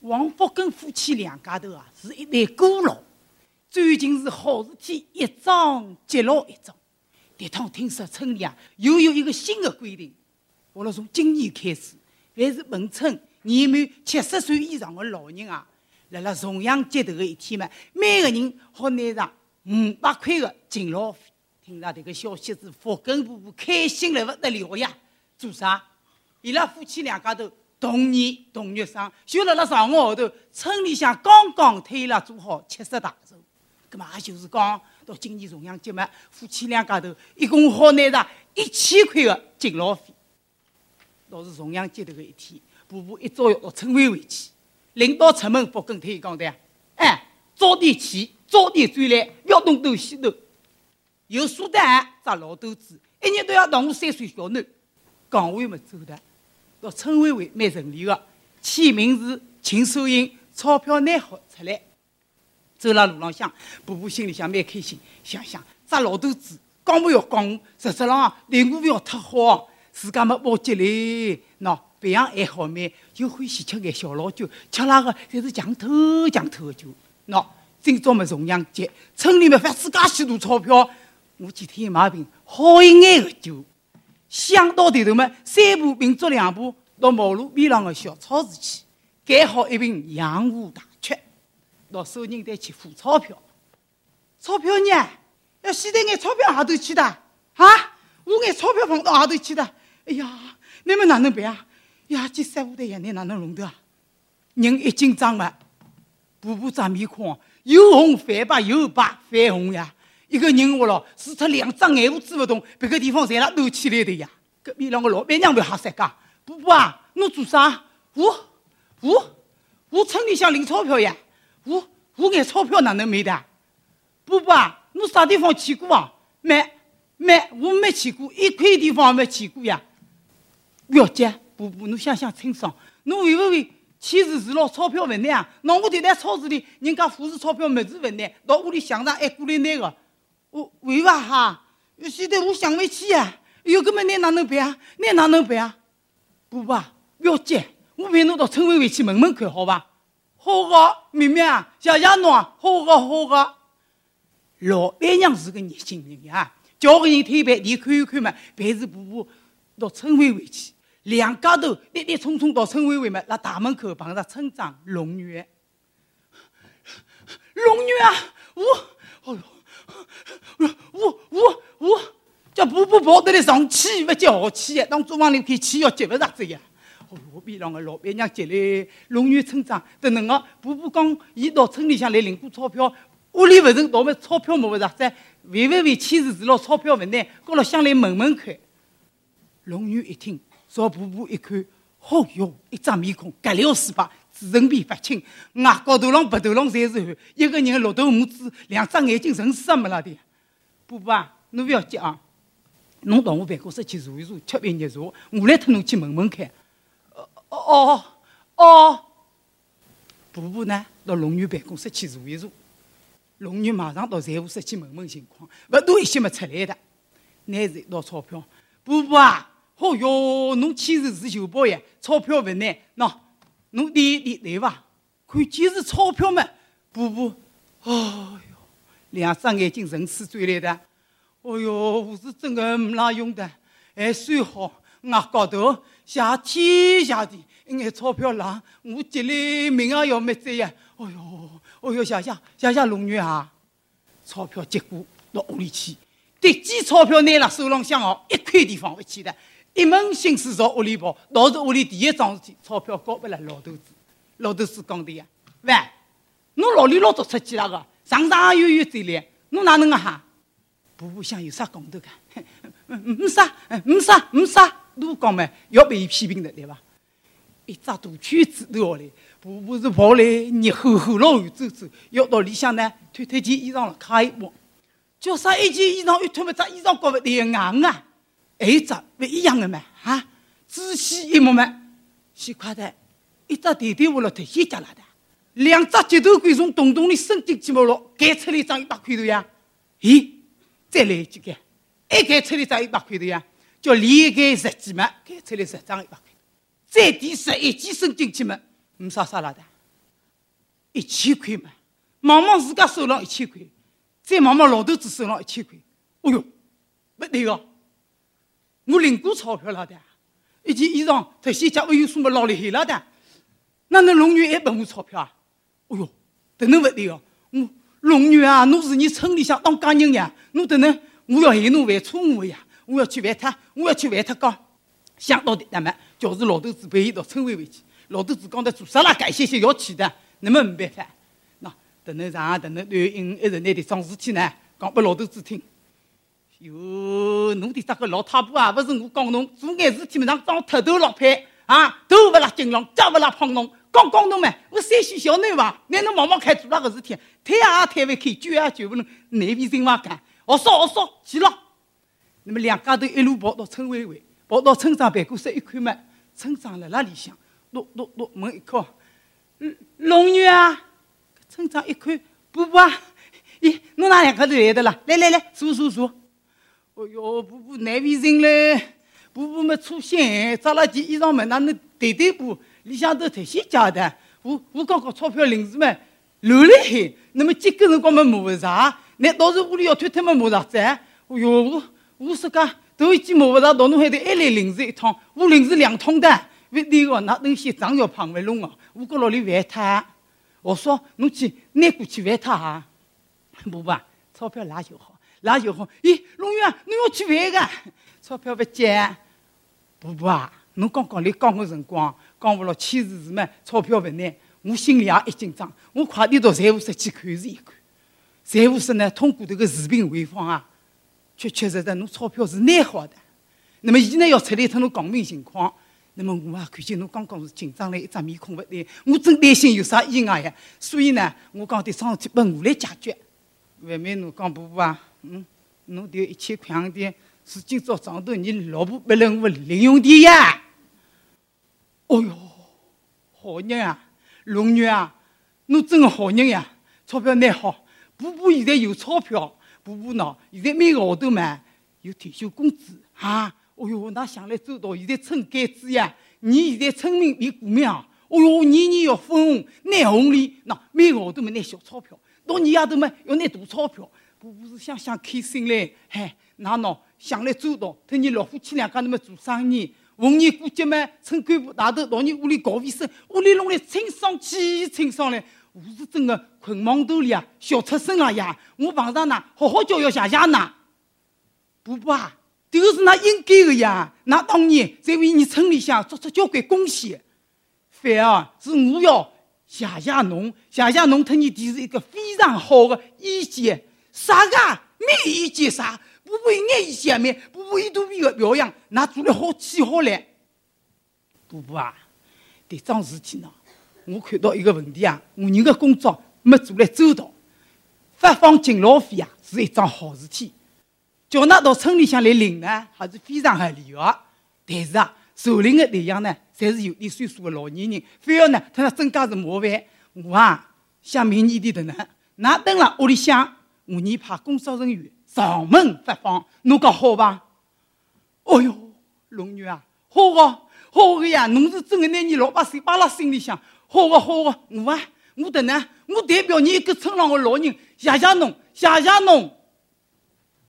王福跟夫妻两家头啊，是一对孤老。最近是好事体一桩接牢一桩。这趟听说村里啊又有一个新的规定，我了从今年开始，凡是本村年满七十岁以上的老人啊，辣辣重阳节头的一天嘛，每个人好拿上五百块的敬老费。听到这个消息子，福根婆婆开心了不得了呀！做啥？伊拉夫妻两家头同年同月生，就辣辣上个号头，村里向刚刚推了做好七十大寿。搿么也就是讲，到今年重阳节嘛，夫妻两家头一共好拿上一千块的敬老费。倒是重阳节头个一天，婆婆一早要到村委会去，领导出门，不跟他讲的，哎，早点去，早点转来，不要东兜西兜。有书单，扎老头子，一日都要当我三岁小囡。岗位没走的，到村委会蛮顺利的，签名字，请收银，钞票拿好出来。走了路浪向，婆婆心里向蛮开心，想想这老头子讲不要讲我，实质上对我不要太好，自家没包结嘞。喏，培养爱好蛮，又欢喜吃点小老酒，吃那个侪是强偷强偷的酒。喏，今朝么重阳节，村里面发自家许多钞票，我今天买瓶好一眼的酒。想到头头么，三步并作两步到马路边上的小超市去，拣好一瓶洋湖大曲。到收银台去付钞票，钞票呢？要先在眼钞票下头去的啊！我眼钞票放到下头去的。哎呀，你们哪能办啊？呀，这三五的眼泪哪能弄的啊？人一紧张嘛，婆婆张面孔又红反白又白反红呀。一个人我咯，除脱两只眼珠子不动，别个地方侪拉抖起来的呀。隔壁两个老板娘不要吓死噶。婆婆啊，侬做啥？我我我村里向领钞票呀。我我眼钞票哪能没的？婆婆啊，侬啥地方去过啊？没没，我没去过，一块地方没去过呀。表姐，婆婆，侬想想清爽，侬会不会签字是咯？钞票不难啊？那我就在超市里，人家付是钞票，么子不难，到屋里墙上还过来拿个。我会吧哈？现在我想不起呀。有搿么难哪能办啊？难哪能办啊？婆婆，不要紧，我陪侬到村委会去问问看，好吧？好个，妹妹啊，谢谢侬啊，好个好个。老板娘是个热心人呀，叫个人推办，你看一看嘛。办事婆婆到村委会去，两家头跌跌冲冲到村委会嘛，辣大门口碰着村长龙女。龙女啊，我，哎呦，我我我叫婆婆跑得来上气，不接好气当厨房里开气要接不着这呀。河边上个老板娘接来，龙女村长等等个婆婆讲，伊到村里向来领过钞票，屋里不成，倒么钞票没不着，在为为为签字是咯，钞票不拿，过了乡来问问看。龙女一听，朝婆婆一看，哦哟，一张面孔，隔了丝巴，嘴唇皮发青，额高头浪、鼻头浪侪是汗，一个人绿头母子，两只眼睛成什么了的？婆婆啊，侬不要急啊，侬到我办公室去坐一坐，吃杯热茶，我来替侬去问问看。哦哦哦！婆婆呢？到龙女办公室去坐一坐。龙女马上到财务室去问问情况，不多一些没出来的，拿着一沓钞票。婆婆啊，哦哟，侬签字是旧包呀，钞票不难。喏，侬点一点对吧？看见是钞票嘛？婆婆，哎哟，两只眼睛神似转来的。哦哟，我是真的没哪用的，还算好。额高头，谢天谢地，一眼钞票浪，我急来命也要没在呀！哎哟，哎哟，谢谢谢谢龙女啊！钞票接过到屋里去，得几钞票拿了手浪向哦，一块地方不去的，一门心思朝屋里跑。到是屋里第一桩事体，钞票交给了老头子。老头子讲的呀，喂，侬老里老早出去了个，上上又又再来，侬哪能个哈？婆婆想有啥讲头个？没啥，没啥，没啥。都讲嘛，要被伊批评的，对吧？一扎大圈子都下来，婆婆是跑来热乎乎老远走走，要到里向呢，脱脱件衣裳了，卡一摸，叫啥一件衣裳一脱么，这衣裳搞不得硬啊！还有只不一样的嘛，啊，仔细一摸嘛，细块的，一只弟弟我了头先夹了的，两只鸡头龟从洞洞里伸进去摸了，盖出来一张一百块头呀！咦，再来几个，还盖出来一张一百块头呀！叫连盖十几嘛，盖出来十张一百块，再垫十一件伸进去嘛，没啥啥了的。一千块嘛，忙忙自家手上一千块，再忙忙老头子手上一千块。哦哟，不对哦，我领过钞票了的，一件衣裳、特些家，我有什么老厉害了的？哪能龙女还拨我钞票啊？哦哟，这能不对哦？我龙女啊，侬是你村里向当家人呀，侬这能我要害侬犯错误呀，我要去犯他，我要去犯他讲。想到的那么，就是老头子陪伊到村委会去，老头子讲的做啥啦？干些些要去的，那么没办法。那等能上，等能对应一直拿点桩事体呢，讲给老头子听。哟，侬的这个老太婆啊，不是我讲侬做眼事体嘛，当当秃头老派啊，头不拉金龙，脚不拉胖侬，讲讲侬嘛，我山西小囡娃，拿侬毛毛开做那个事体，推也推勿开，救也救不能，内边人话干，我说我说去了。那么两家头一路跑到村委会。跑到村长办公室一看嘛，村长辣辣里向，落落落门一敲，龙女啊！村长一看，婆婆啊，咦，侬哪两个头来的啦？来来来，坐坐坐。哦哟，婆婆难为情嘞，婆婆没粗心，扎了件衣裳嘛，哪能对对布里向头特些假的？我我刚刚钞票零食嘛，留了海，那么几个辰光嘛磨茶，那到时屋里要推他么磨啥子？哦哟，我我说讲。头一件磨不着，到侬还得还来临时一趟，我临时两趟的，不对个，那东西脏要胖不拢哦，我搁老里烦他。我说侬去拿过去烦他哈，不不，钞票拿就好，拿就好。咦，龙源，侬要去烦个，钞票不借。不不啊，侬刚刚来讲个辰光，讲不了签字是么，钞票不拿，我心里也一紧张。我快点到财务室去看是一看，财务室呢，通过这个视频回放啊。确确实实，侬钞票是拿好的。那么，伊呢要出来同侬讲明情况。那么，我也看见侬刚刚是紧张了，一张面孔不对。我真担心有啥意外呀。所以呢，我讲得桩事体拨我来解决。外面侬讲婆婆啊，嗯，侬得一千块洋钿，是今朝早头你老婆拨了我零用的呀。哦哟，好人啊，龙女啊，侬真好人呀！钞票拿好，婆婆现在有钞票。婆婆喏，现在每个号头嘛有退休工资啊！哦哟，那想来周到，现在村改制呀，你现在村民比股民啊！哦哟，年年要分红拿红利，那每个号头嘛拿小钞票，到年夜头嘛要拿大钞票。婆婆是想想开心嘞，嗨，那喏想来周到，等你老夫妻两家那么做生意，逢年过节嘛，村干部大头到你屋里搞卫生，屋里弄得清爽几清爽嘞。我是真的困忙肚里啊，笑出声了呀！我碰上那好好教育谢谢呢。婆婆啊，这个是那应该的呀。那当年在为你村里向做出交关贡献，反而是我要谢谢侬，谢谢侬，特你提出一个非常好的意见。啥个？没意见啥？婆婆一眼意见没？婆婆一肚皮的表扬，那做了好起好来。婆婆啊，这桩事体呢？我看到一个问题啊，我人的工作没做来周到，发放敬老费啊是一桩好事体，叫那到村里向来领呢，还是非常合理的。但是啊，受领的对象呢，侪是有点岁数的老年人，非要呢，他那增加是麻烦。我啊，想明年的的呢，那等了屋里向，我年派工作人员上门发放，侬讲好吧？哦哟，龙女啊，好个好个呀，侬是真个拿你老百姓摆辣心里向。好个好个，我啊，我的呢，我代表你一个村上的老人，谢谢侬，谢谢侬。